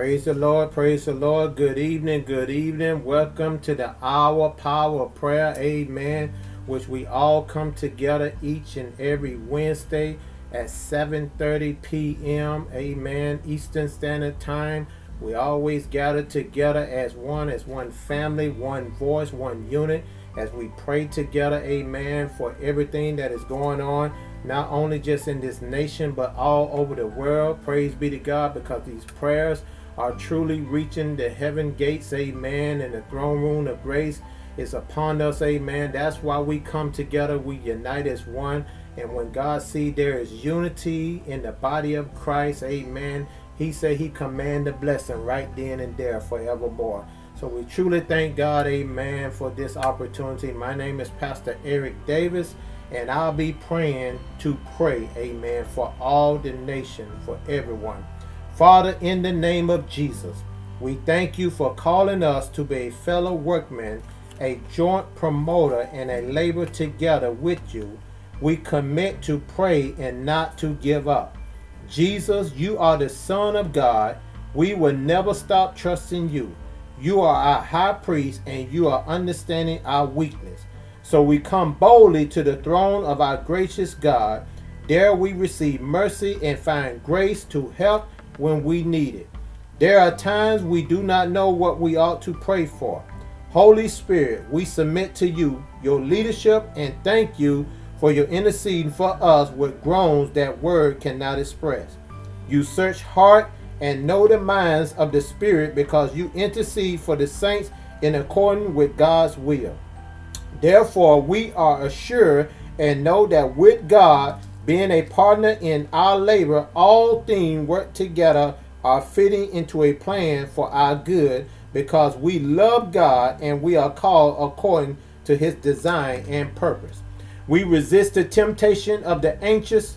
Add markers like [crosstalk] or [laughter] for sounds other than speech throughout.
Praise the Lord, praise the Lord. Good evening, good evening. Welcome to the hour power prayer. Amen. Which we all come together each and every Wednesday at 7:30 p.m. Amen. Eastern Standard Time. We always gather together as one, as one family, one voice, one unit, as we pray together, amen, for everything that is going on, not only just in this nation, but all over the world. Praise be to God, because these prayers are truly reaching the heaven gates, amen, and the throne room of grace is upon us, amen. That's why we come together, we unite as one. And when God see there is unity in the body of Christ, amen, he said he command the blessing right then and there forevermore. So we truly thank God, amen, for this opportunity. My name is Pastor Eric Davis, and I'll be praying to pray, amen, for all the nation, for everyone. Father, in the name of Jesus, we thank you for calling us to be a fellow workman, a joint promoter, and a labor together with you. We commit to pray and not to give up. Jesus, you are the Son of God. We will never stop trusting you. You are our high priest, and you are understanding our weakness. So we come boldly to the throne of our gracious God. There we receive mercy and find grace to help when we need it. There are times we do not know what we ought to pray for. Holy Spirit, we submit to you your leadership and thank you for your interceding for us with groans that word cannot express. You search heart and know the minds of the Spirit because you intercede for the saints in accordance with God's will. Therefore, we are assured and know that with God, being a partner in our labor, all things work together are fitting into a plan for our good because we love God and we are called according to his design and purpose. We resist the temptation of the anxious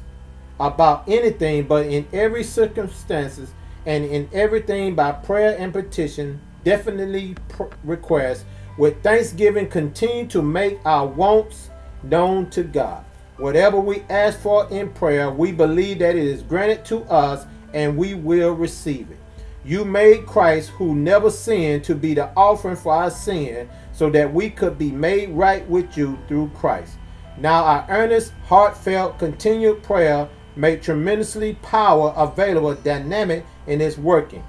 about anything, but in every circumstances and in everything by prayer and petition, definitely request with thanksgiving continue to make our wants known to God. Whatever we ask for in prayer, we believe that it is granted to us and we will receive it. You made Christ, who never sinned, to be the offering for our sin, so that we could be made right with you through Christ. Now, our earnest, heartfelt, continued prayer make tremendously power available, dynamic in its working.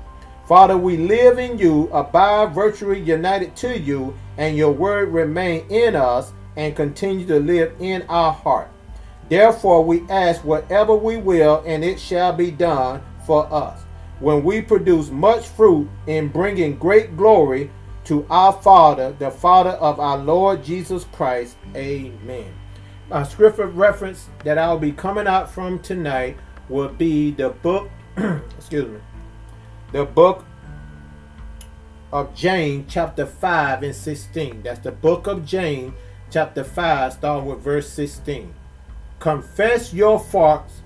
Father, we live in you, abide virtually united to you, and your word remain in us and continue to live in our heart. Therefore, we ask whatever we will, and it shall be done for us. When we produce much fruit in bringing great glory to our Father, the Father of our Lord Jesus Christ. Amen. A scripture reference that I'll be coming out from tonight will be the book, [clears throat] excuse me, the book of James, chapter 5 and 16. That's the book of James, chapter 5, starting with verse 16. Confess your faults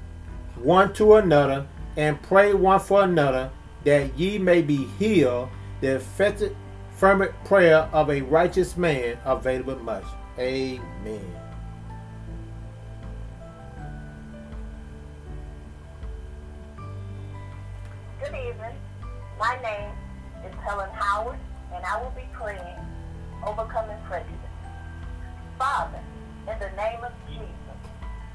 one to another and pray one for another that ye may be healed. The effective fervent prayer of a righteous man available much. Amen. Good evening. My name is Helen Howard, and I will be praying Overcoming Prejudice. Father, in the name of Jesus,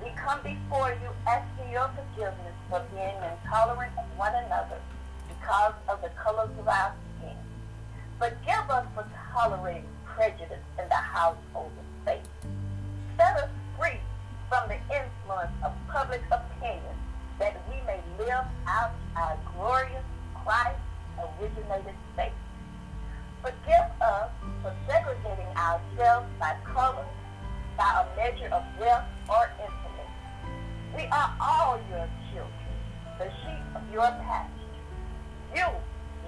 we come before you asking your forgiveness for being intolerant of one another because of the colors of our skin. Forgive us for tolerating prejudice in the household of faith. Set us free from the influence of public opinion that we may live out our glorious Christ-originated faith. Forgive us for segregating ourselves by color, by a measure of wealth or intellect we are all your children, the sheep of your pasture. You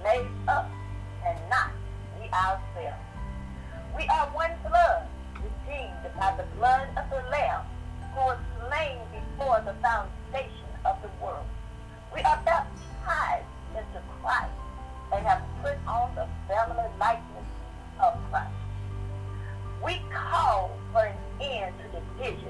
made us and not we ourselves. We are one blood, redeemed by the blood of the Lamb, who was slain before the foundation of the world. We are baptized into Christ and have put on the family likeness of Christ. We call for an end to division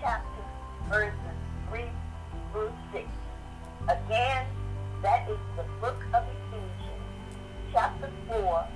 chapter, verses 3 through 6. Again, that is the book of Ephesians, chapter 4,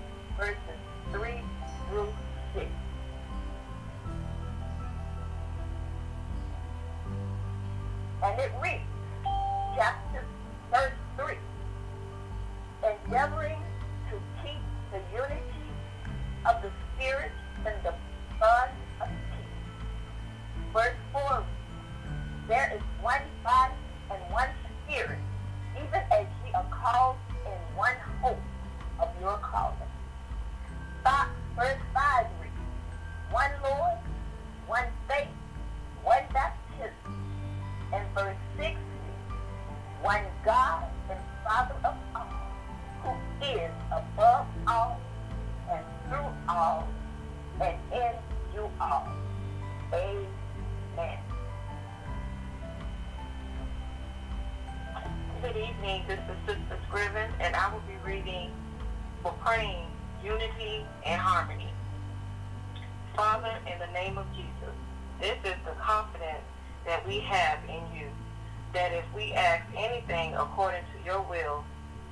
that if we ask anything according to your will,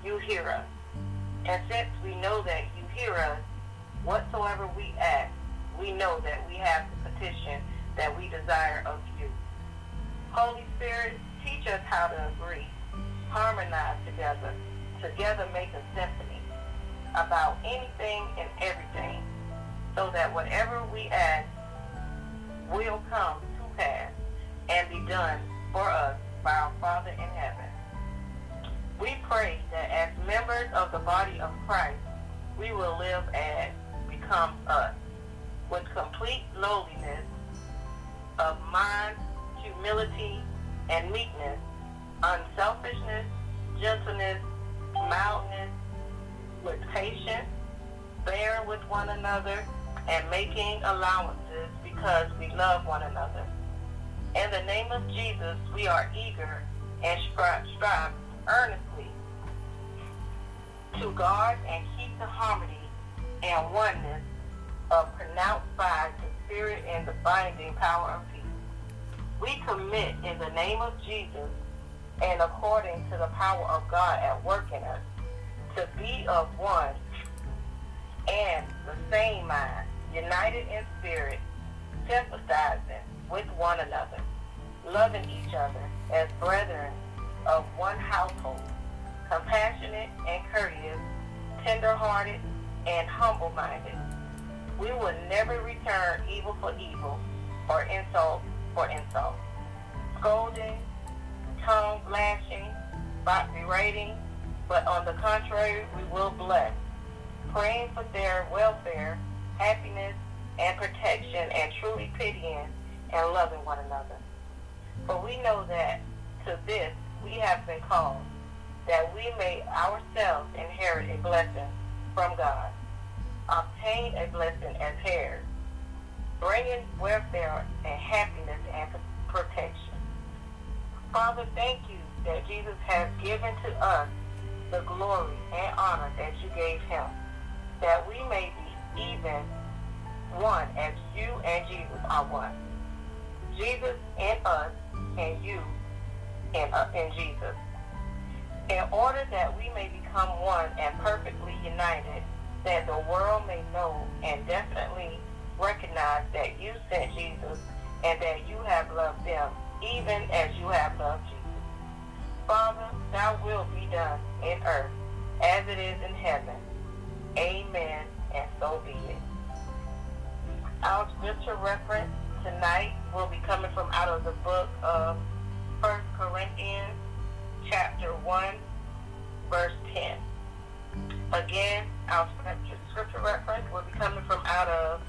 you hear us. And since we know that you hear us, whatsoever we ask, we know that we have the petition that we desire of you. Holy Spirit, teach us how to agree, harmonize together, together make a symphony about anything and everything, so that whatever we ask will come to pass and be done for us by our Father in heaven. We pray that as members of the body of Christ, we will live as becomes us, with complete lowliness of mind, humility, and meekness, unselfishness, gentleness, mildness, with patience, bearing with one another, and making allowances because we love one another. In the name of Jesus, we are eager and strive, strive earnestly to guard and keep the harmony and oneness of pronounced by the Spirit and the binding power of peace. We commit in the name of Jesus and according to the power of God at work in us to be of one and the same mind, united in spirit, sympathizing with one another, loving each other as brethren of one household, compassionate and courteous, tender-hearted, and humble-minded. We will never return evil for evil or insult for insult. Scolding, tongue lashing, berating, but on the contrary, we will bless, praying for their welfare, happiness, and protection, and truly pitying and loving one another. For we know that to this we have been called, that we may ourselves inherit a blessing from God, obtain a blessing as heirs, bringing welfare and happiness and protection. Father, thank you that Jesus has given to us the glory and honor that you gave him, that we may be even one as you and Jesus are one. Jesus in us and you in, uh, in Jesus. In order that we may become one and perfectly united, that the world may know and definitely recognize that you sent Jesus and that you have loved them even as you have loved Jesus. Father, thy will be done in earth as it is in heaven. Amen, and so be it. Our scripture reference tonight will be coming from out of the book of 1 Corinthians chapter 1, verse 10. Again, our scripture, scripture reference will be coming from out of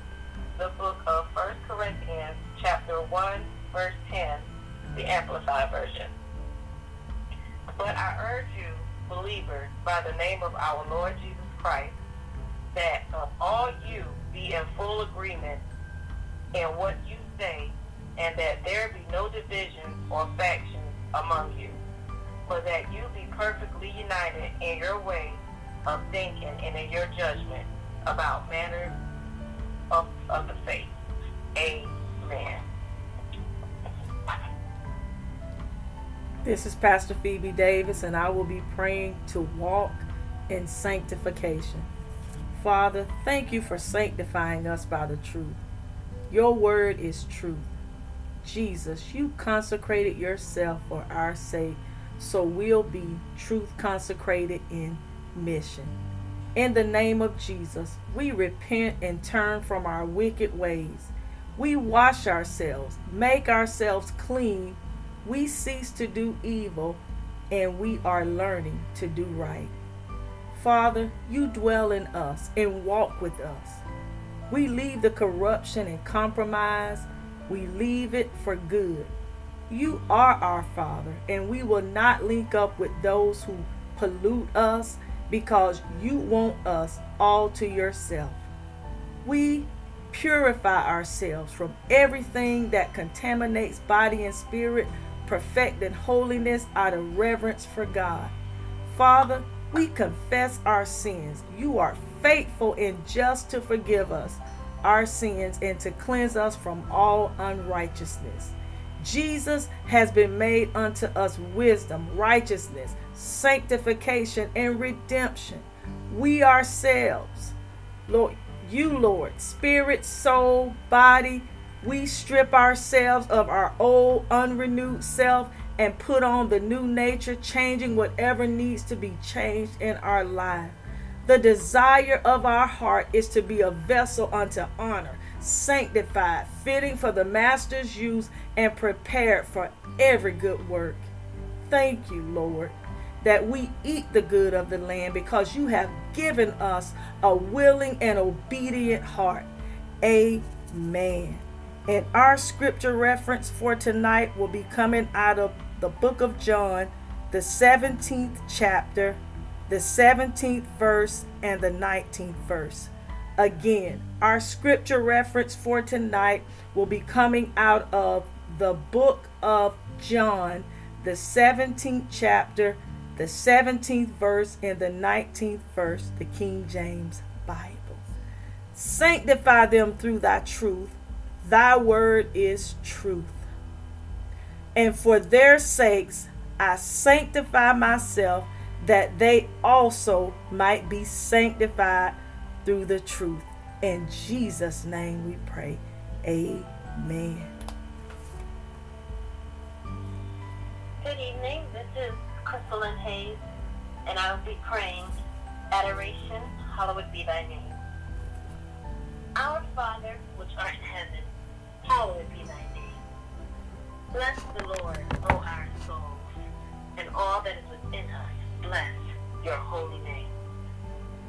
the book of 1 Corinthians chapter 1, verse 10, the Amplified Version. But I urge you, believers, by the name of our Lord Jesus Christ, that of all you be in full agreement in what you and that there be no divisions or factions among you, but that you be perfectly united in your way of thinking and in your judgment about matters of, of the faith. Amen. This is Pastor Phoebe Davis, and I will be praying to walk in sanctification. Father, thank you for sanctifying us by the truth. Your word is truth. Jesus, you consecrated yourself for our sake, so we'll be truth consecrated in mission. In the name of Jesus, we repent and turn from our wicked ways. We wash ourselves, make ourselves clean we cease to do evil and we are learning to do right. Father, you dwell in us and walk with us. We leave the corruption and compromise, we leave it for good. You are our Father, and we will not link up with those who pollute us because you want us all to yourself. We purify ourselves from everything that contaminates body and spirit perfecting holiness out of reverence for God. Father, we confess our sins. You are faithful and just to forgive us our sins and to cleanse us from all unrighteousness. Jesus has been made unto us wisdom, righteousness, sanctification, and redemption. We ourselves, Lord, you, Lord, spirit, soul, body. We strip ourselves of our old, unrenewed self and put on the new nature, changing whatever needs to be changed in our life. The desire of our heart is to be a vessel unto honor, sanctified, fitting for the Master's use, and prepared for every good work. Thank you, Lord, that we eat the good of the land because you have given us a willing and obedient heart. Amen. And our scripture reference for tonight will be coming out of the book of John, the 17th chapter, the 17th verse, and the 19th verse. Again, our scripture reference for tonight will be coming out of the book of John, the 17th chapter, the 17th verse, and the 19th verse, the King James Bible. Sanctify them through thy truth. Thy word is truth. And for their sakes I sanctify myself that they also might be sanctified through the truth. In Jesus' name we pray. Amen. Good evening. This is Crystal and Hayes, and I will be praying Adoration, hallowed be thy name. Our Father, which art in heaven, hallowed be thy name. Bless the Lord, O our souls, and all that is within us bless your holy name.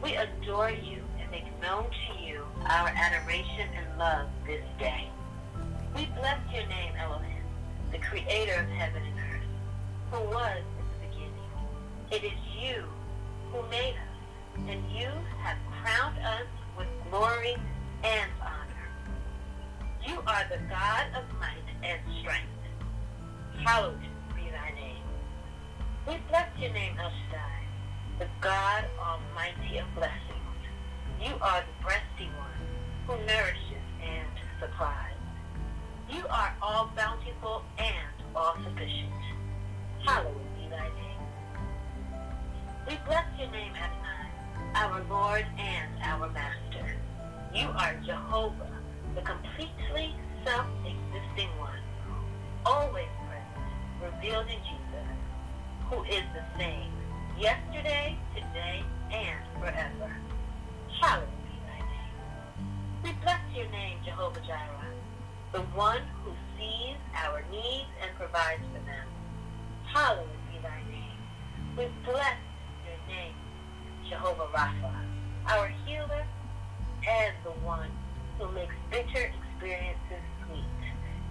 We adore you and make known to you our adoration and love this day. We bless your name, Elohim, the creator of heaven and earth, who was in the beginning. It is you who made us, and you have crowned us with glory and honor. You are the God of might and strength. Hallowed. We bless your name, El Shaddai, the God Almighty of blessings. You are the breasty one who nourishes and supplies. You are all bountiful and all sufficient. Hallowed be thy name. We bless your name, Adonai, our Lord and our Master. You are Jehovah, the completely self-existing one, always present, revealed in Jesus, who is the same yesterday, today, and forever. Hallowed be thy name. We bless your name, Jehovah Jireh, the one who sees our needs and provides for them. Hallowed be thy name. We bless your name, Jehovah Rapha, our healer and the one who makes bitter experiences sweet.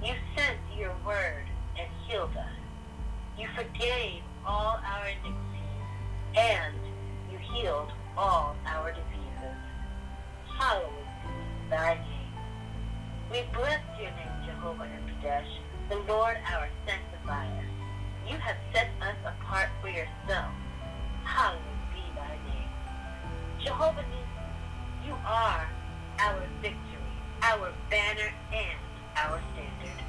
You sent your word and healed us. You forgave all our iniquities, and you healed all our diseases. Hallowed be thy name. We bless your name, Jehovah Kadesh, the Lord our sanctifier. You have set us apart for yourself. Hallowed be thy name. Jehovah you are our victory, our banner, and our standard.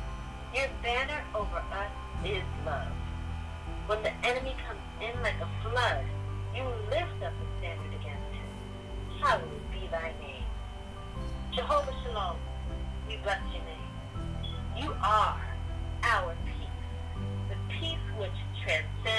Your banner over us is love. When the enemy comes in like a flood, you lift up the standard against him. Hallowed be thy name. Jehovah Shalom, we bless your name. You are our peace, the peace which transcends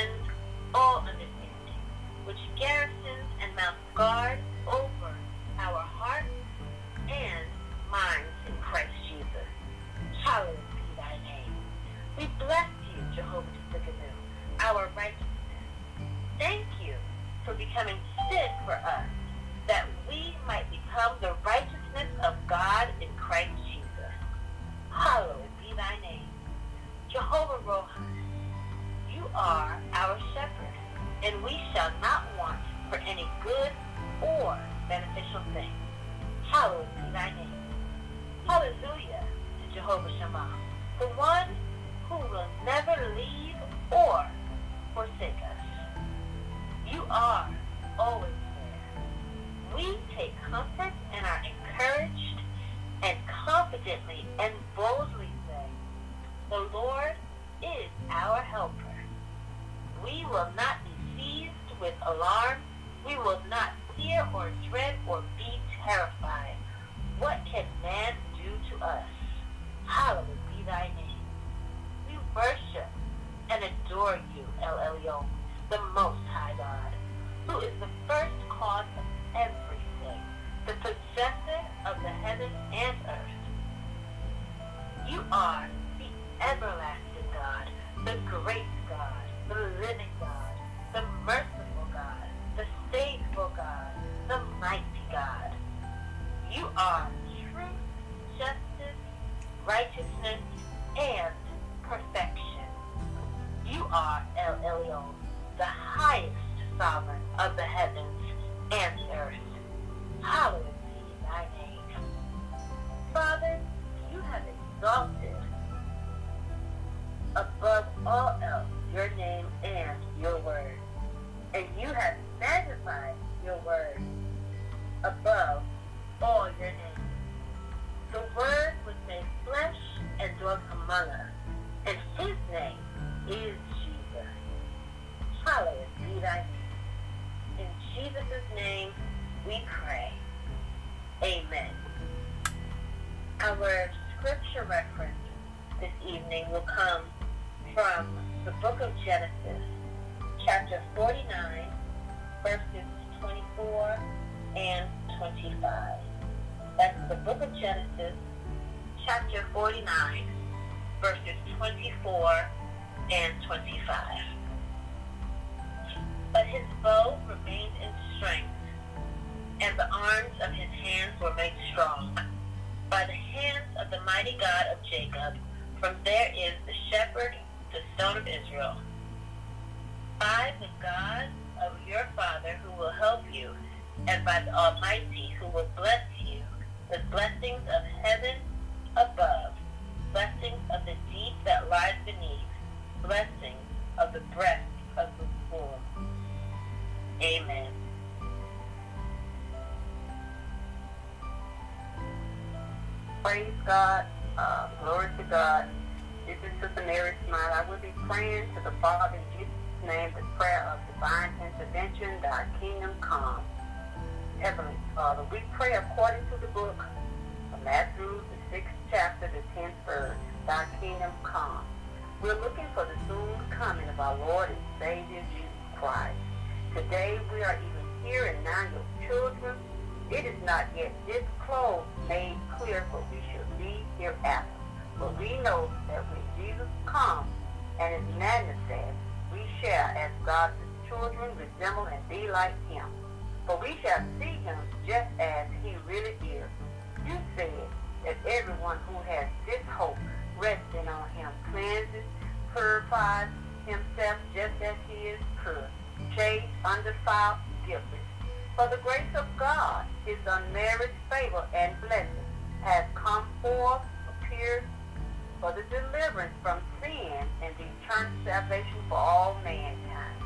25. That's the book of Genesis, chapter 49, verses 24 and 25. But his bow remained in strength, and the arms of his hands were made strong. By the hands of the mighty God of Jacob, from there is the shepherd, the stone of Israel. By the God of your father who will help you, and by the Almighty who will bless you with blessings of heaven above, blessings of the deep that lies beneath, blessings of the breast of the womb. Amen. Praise God. Uh, glory to God. This is Sister Mary Smile. I will be praying to the Father in Jesus' name the prayer of divine intervention, thy kingdom come. Heavenly Father, we pray according to the book of Matthew, the sixth chapter, the tenth verse, thy kingdom come. We're looking for the soon coming of our Lord and Savior Jesus Christ. Today we are even here and now your children. It is not yet disclosed, made clear what we should be hereafter. But we know that when Jesus comes and is manifest, we shall, as God's children, resemble and be like him. For we shall see him just as he really is. You said that everyone who has this hope resting on him cleanses, purifies himself just as he is pure, chaste, undefiled, guiltless. For the grace of God, his unmerited favor and blessing, has come forth, appeared for the deliverance from sin and the eternal salvation for all mankind.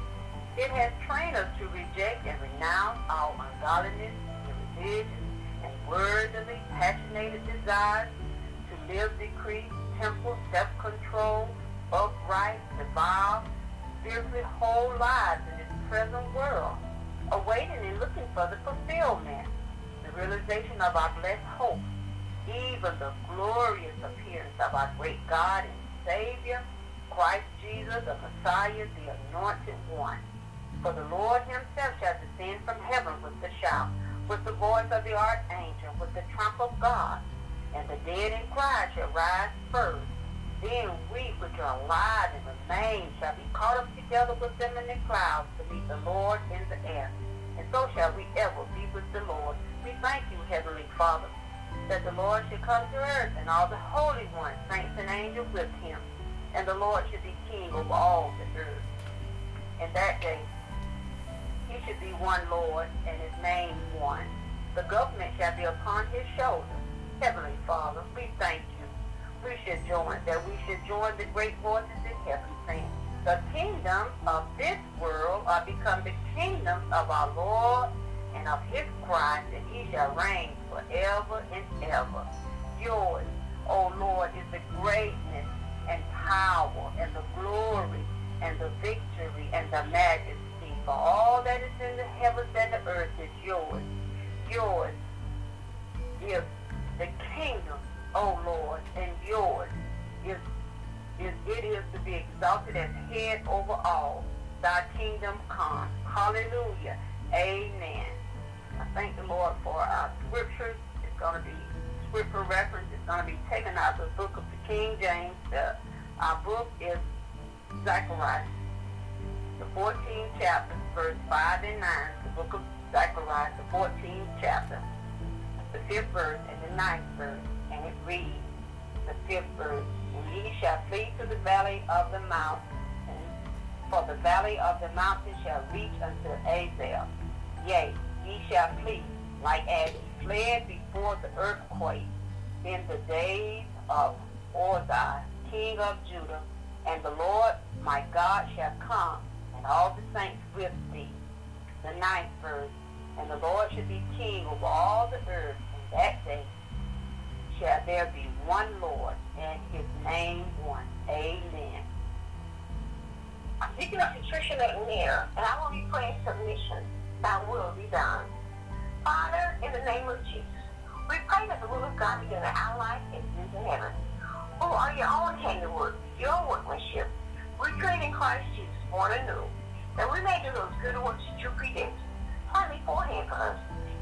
It has trained us to reject and renounce all ungodliness, religion, and worldly, passionate desires, to live decreased, temple, self-control, upright, devout, spiritually whole lives in this present world, awaiting and looking for the fulfillment, the realization of our blessed hope, even the glorious appearance of our great God and Savior, Christ Jesus, the Messiah, the Anointed One. For the Lord himself shall descend from heaven with the shout, with the voice of the archangel, with the trump of God, and the dead in Christ shall rise first. Then we which are alive and remain shall be caught up together with them in the clouds to meet the Lord in the air. And so shall we ever be with the Lord. We thank you, Heavenly Father, that the Lord should come to earth and all the holy ones, saints and angels with him. And the Lord should be king over all the earth. In that day, he should be one Lord and his name one. The government shall be upon his shoulders. Heavenly Father, we thank you. We should join, that we should join the great voices in heaven saying, the kingdom of this world are become the kingdoms of our Lord and of his Christ, and he shall reign forever and ever. Yours, O Lord, is the greatness and power and the glory and the victory and the majesty. For all that is in the heavens and the earth is yours. Yours is The kingdom, O Lord, and yours is, is it is to be exalted as head over all. Thy kingdom come. Hallelujah. Amen. I thank the Lord for our scriptures. It's going to be scripture reference. It's going to be taken out of the book of the King James. The, our book is Zechariah, 14th chapter, verse 5 and 9. The book of Zechariah, the 14th chapter, the 5th verse and the 9th verse. And it reads, the 5th verse, And ye shall flee to the valley of the mountain, for the valley of the mountain shall reach unto Azal. Yea, ye shall flee, like as ye fled before the earthquake in the days of Uzziah, king of Judah, and the Lord my God shall come, and all the saints with thee. The ninth verse, and the Lord shall be king over all the earth, and that day shall there be one Lord, and his name one. Amen. I'm picking up Patricia McNair, and I will be praying submission. Thy will be done. Father, in the name of Jesus, we pray that the will of God be done in our life it is in heaven. Who are your own handiwork, your workmanship, recreated in Christ Jesus, born anew, that we may do those good works that you predestined, plan beforehand for us,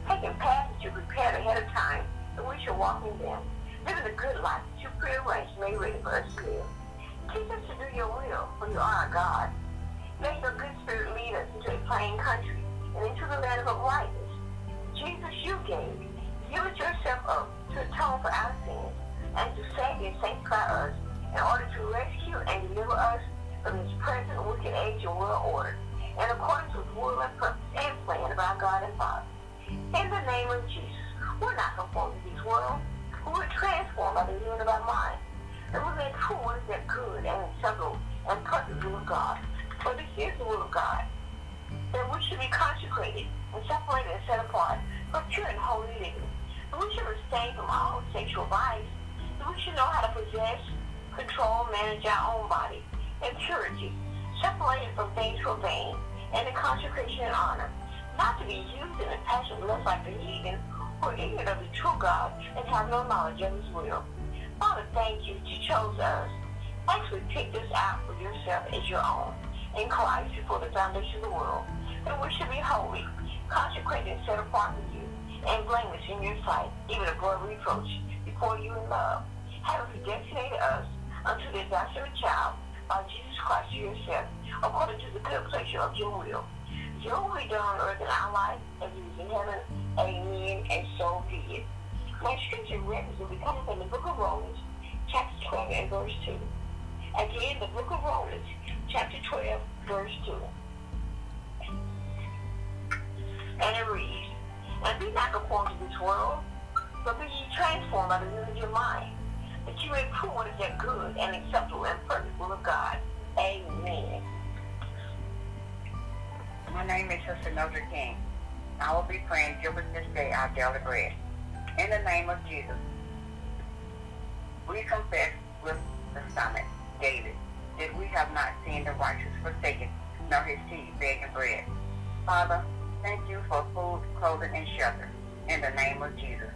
taking paths that you prepared ahead of time, that we shall walk in them, living the good life that you prearranged made ready for us to live. Teach us to do your will, for you are our God. May your good spirit lead us into a plain country and into the land of uprightness. Jesus, you gave. Give yourself up to atone for our sins and to save and sanctify us in order to rescue and deliver us from this present wicked age and world order, in accordance with the will and purpose and plan of our God and Father. In the name of Jesus, we're not conformed to this world. We're transformed by the renewing of our mind and we may prove what is that good and acceptable and perfect will of God. For this is the will of God, that we should be consecrated and separated and set apart for pure and holy living. That we should abstain from all sexual vice. That we should know how to possess, control, manage our own body in purity, separated from things profane, and in consecration and honor. Not to be used in a passion lust like the heathen, who ignorant of the true God and have no knowledge of his will. Father, thank you. that You chose us. Actually picked us out for yourself as your own in Christ before the foundation of the world. And we should be holy, consecrated and set apart for you, and blameless in your sight, even above reproach, before you in love. Having predestinated us unto the adoption of a child by Jesus Christ to yourself, according to the good pleasure of your will. Your will be done on earth in our life as it is in heaven. Amen. And so be it. My scripture reference will be coming from the book of Romans, chapter 12 and verse 2. Again, the book of Romans, chapter 12, verse 2. And it reads, And be not conformed to this world, but be ye transformed by the renewing of your mind, that you may prove what is that good and acceptable and perfect will of God. Amen. My name is Sister Mildred King. I will be praying, give this day our daily bread. In the name of Jesus, we confess with the psalmist David that we have not seen the righteous forsaken, nor his seed begging bread. Father, thank you for food, clothing, and shelter. In the name of Jesus,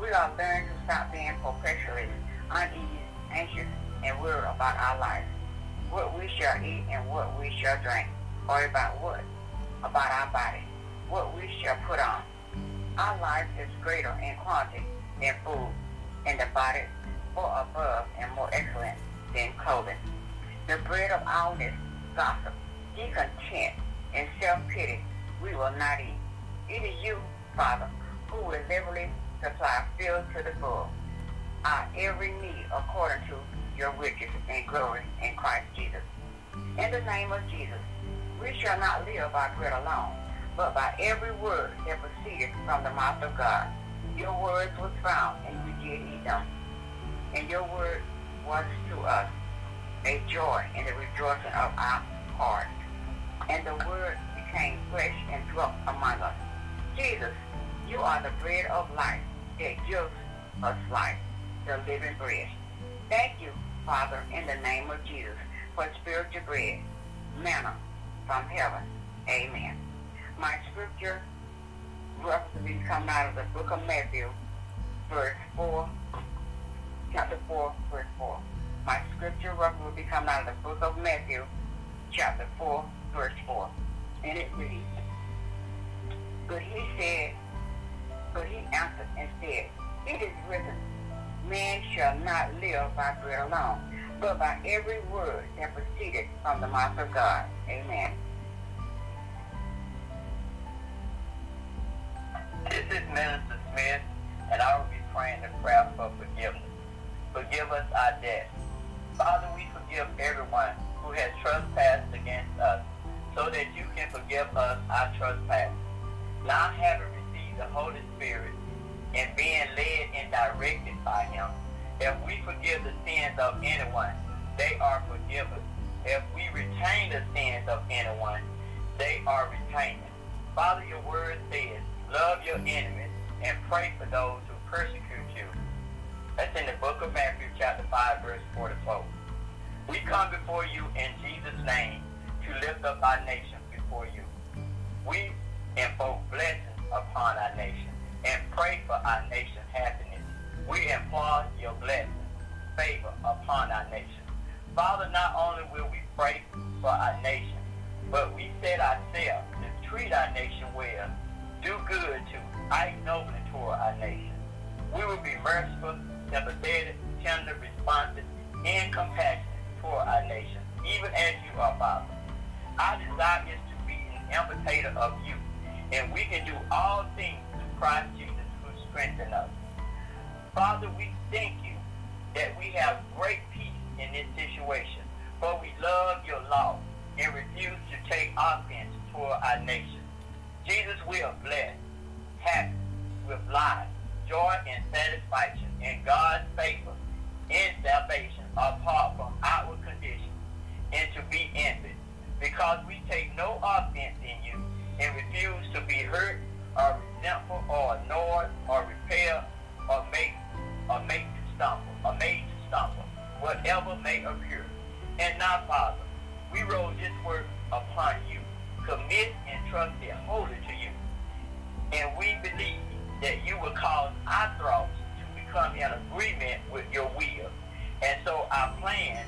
we are learning to stop being perpetually uneasy, anxious, and worried about our life, what we shall eat and what we shall drink, or about what? About our body, what we shall put on. Our life is greater in quantity than food, and the body more above and more excellent than clothing. The bread of illness, gossip, discontent, and self-pity we will not eat. It is you, Father, who will liberally supply filled to the full our every need according to your riches and glory in Christ Jesus. In the name of Jesus, we shall not live by bread alone, but by every word that proceeded from the mouth of God. Your words was found, and we did eat them. And your word was to us a joy and the rejoicing of our heart. And the word became flesh and dwelt among us. Jesus, you are the bread of life that gives us life, the living bread. Thank you, Father, in the name of Jesus, for spiritual bread, manna from heaven. Amen. My scripture reference will be coming out of the book of Matthew, verse 4, chapter 4, verse 4. My scripture reference will be coming out of the book of Matthew, chapter 4, verse 4. And it reads, But he said, but he answered and said, It is written, Man shall not live by bread alone, but by every word that proceeded from the mouth of God. Amen. This is Minister Smith, and I will be praying the prayer for forgiveness. Forgive us our debts. Father, we forgive everyone who has trespassed against us, so that you can forgive us our trespasses. Now having received the Holy Spirit and being led and directed by him, if we forgive the sins of anyone, they are forgiven. If we retain the sins of anyone, they are retained. Father, your word says, love your enemies and pray for those who persecute you. That's in the book of Matthew, chapter 5, verse 44. We come before you in Jesus' name to lift up our nation before you. We invoke blessings upon our nation and pray for our nation's happiness. We implore your blessing, favor upon our nation. Father, not only will we pray for our nation, but we set ourselves to treat our nation well, do good to, act nobly toward our nation. We will be merciful, sympathetic, tender, responsive, and compassionate toward our nation, even as you are, Father. Our desire is to be an imitator of you, and we can do all things Christ Jesus who strengthens us. Father, we thank you that we have great peace in this situation, for we love your law and refuse to take offense toward our nation. Jesus, we are blessed, happy, with life, joy, and satisfaction in God's favor and salvation apart from outward conditions and to be envied because we take no offense in you and refuse to be hurt or resentful or annoyed or repel or make or make to stumble or made to stumble, whatever may appear. And now, Father, we roll this work upon you, commit and trust it wholly to you. And we believe that you will cause our thoughts to become in agreement with your will. And so our plan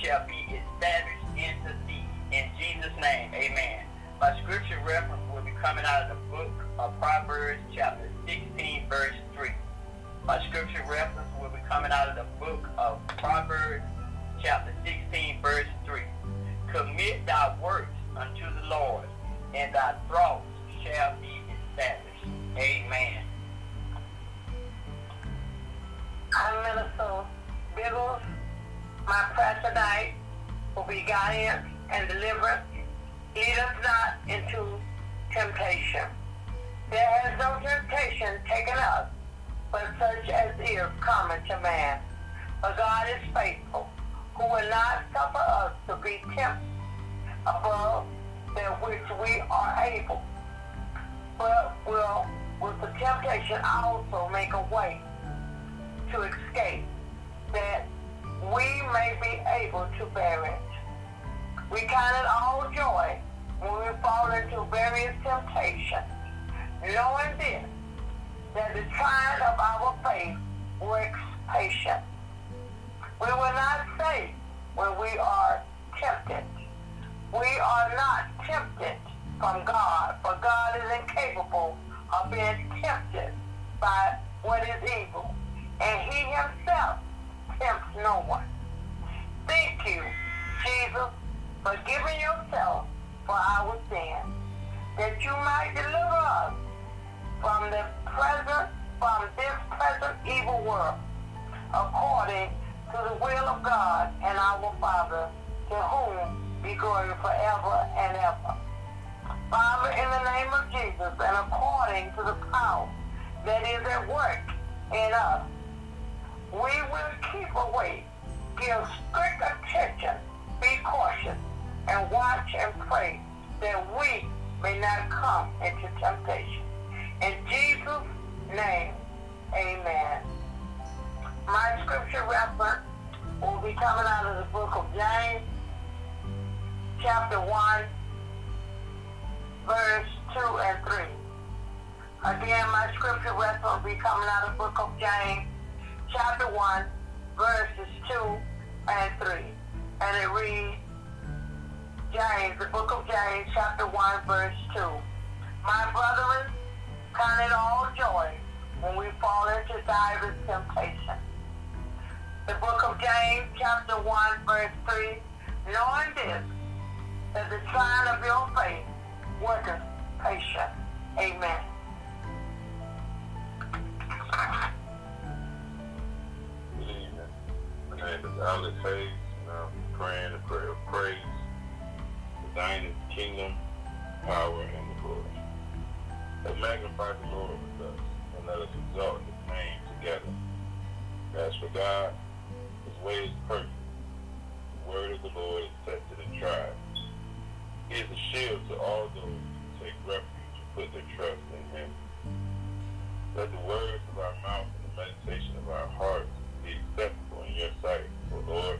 shall be established in the seed. In Jesus' name, amen. My scripture reference will be coming out of the book of Proverbs, chapter 16, verse 3. My scripture reference will be coming out of the book of Proverbs, chapter 16, verse 3. Commit thy works unto the Lord, and thy thoughts shall be established. Amen. I'm Minister Biggles. My prayer tonight will be guidance and deliverance. Lead us not into temptation. There has no temptation taken up, but such as is common to man. But God is faithful, who will not suffer us to be tempted above that which we are able, but will with the temptation also make a way to escape, that we may be able to bear it. We count it all joy when we fall into various temptations, knowing this, that the trying of our faith works patience. We will not say when we are tempted. We are not tempted from God, for God is incapable of being tempted by what is evil, and he himself tempts no one. Thank you, Jesus, for giving yourself for our sins, that you might deliver us from the present, from this present evil world, according to the will of God and our Father, to whom be glory forever and ever. Father, in the name of Jesus, and according to the power that is at work in us, we will keep awake, give strict attention, be cautious, and watch and pray that we may not come into temptation. In Jesus' name, amen. My scripture reference will be coming out of the book of James, chapter 1, verse 2 and 3. Again, my scripture reference will be coming out of the book of James, chapter 1, verses 2 and 3. And it reads, James, the book of James, chapter 1, verse 2. My brethren, count it all joy when we fall into divers temptation. The book of James, chapter 1, verse 3. Knowing this, that the trying of your faith worketh patience. Amen. Evening. My name is Alex Hayes, and I'm praying a prayer of praise the kingdom, power, and the glory. Let magnify the Lord with us, and let us exalt his name together. As for God, his way is perfect. The word of the Lord is tested and tried. He is a shield to all those who take refuge and put their trust in him. Let the words of our mouth and the meditation of our hearts be acceptable in your sight, O Lord,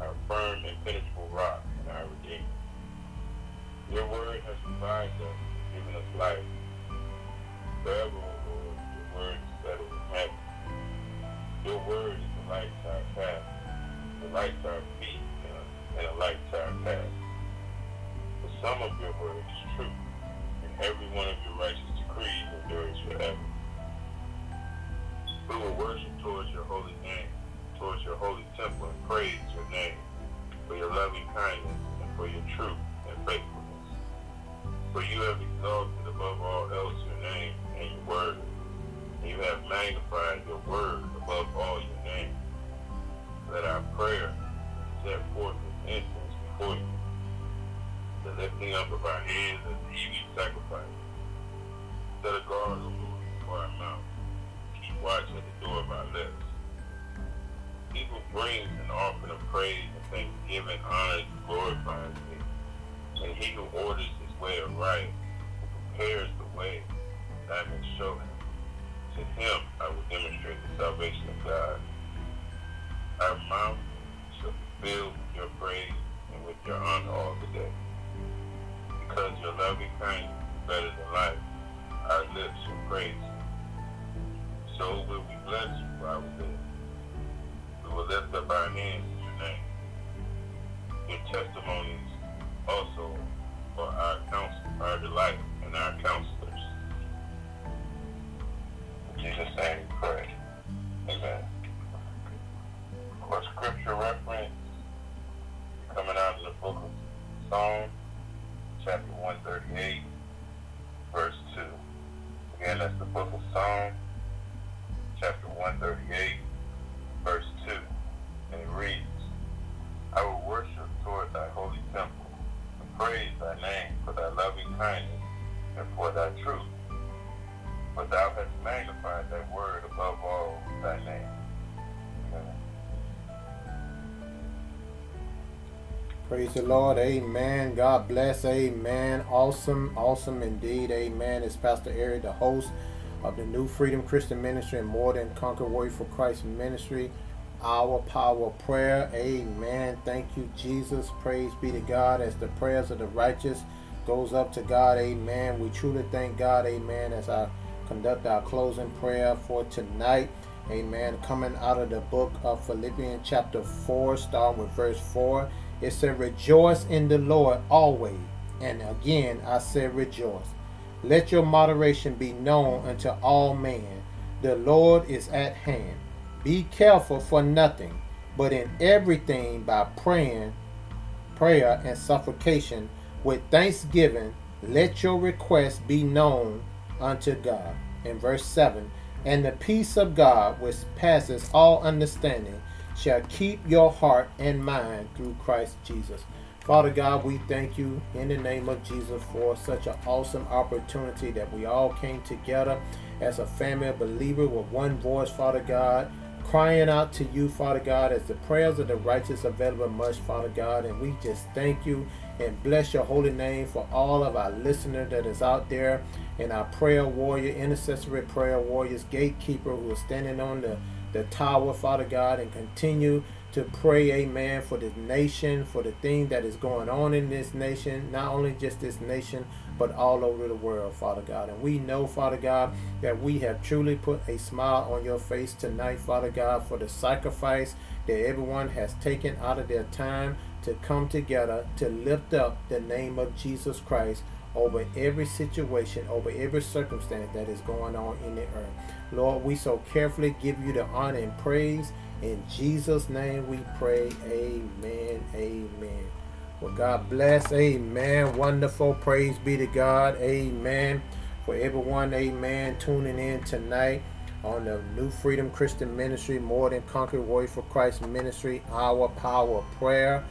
our firm and penetrable rock and our Redeemer. Your word has revived us and given us life. Forever, your. Your a a and a. The sum of your is and every one of your righteous decrees endures forever. We will worship towards your holy name, towards your holy temple, and praise your name for your loving kindness and for your truth and faithfulness. For you have exalted above all else your name and your word, and you have magnified your word above all your name. Let our prayer set forth with incense before you, the lifting up of our hands as For thou hast magnified thy word above all thy name. Praise the Lord. Amen. God bless. Amen. Awesome. Awesome indeed. Amen. It's Pastor Eric, the host of the New Freedom Christian Ministry and More Than Conquer Warrior for Christ Ministry. Our power prayer. Amen. Thank you, Jesus. Praise be to God as the prayers of the righteous goes up to God. Amen. We truly thank God. Amen. As I conduct our closing prayer for tonight. Amen. Coming out of the book of Philippians chapter 4, start with verse 4. It said, Rejoice in the Lord always. And again, I said, Rejoice. Let your moderation be known unto all men. The Lord is at hand. Be careful for nothing, but in everything by praying, prayer, and supplication with thanksgiving, let your requests be known unto God. In verse 7, and the peace of God, which passes all understanding, shall keep your heart and mind through Christ Jesus. Father God, we thank you in the name of Jesus for such an awesome opportunity that we all came together as a family of believers with one voice, Father God, crying out to you, Father God, as the prayers of the righteous available much, Father God. And we just thank you and bless your holy name for all of our listeners that is out there and our prayer warrior, intercessory prayer warriors, gatekeeper who is standing on the, the tower, Father God, and continue to pray, amen, for this nation, for the thing that is going on in this nation, not only just this nation, but all over the world, Father God. And we know, Father God, that we have truly put a smile on your face tonight, Father God, for the sacrifice that everyone has taken out of their time to come together to lift up the name of Jesus Christ over every situation, over every circumstance that is going on in the earth. Lord, we so carefully give you the honor and praise. In Jesus' name we pray. Amen. Amen. Well, God bless. Amen. Wonderful. Praise be to God. Amen. For everyone, amen, tuning in tonight on the New Freedom Christian Ministry, More Than Conquer Warrior for Christ Ministry, Our Power of Prayer.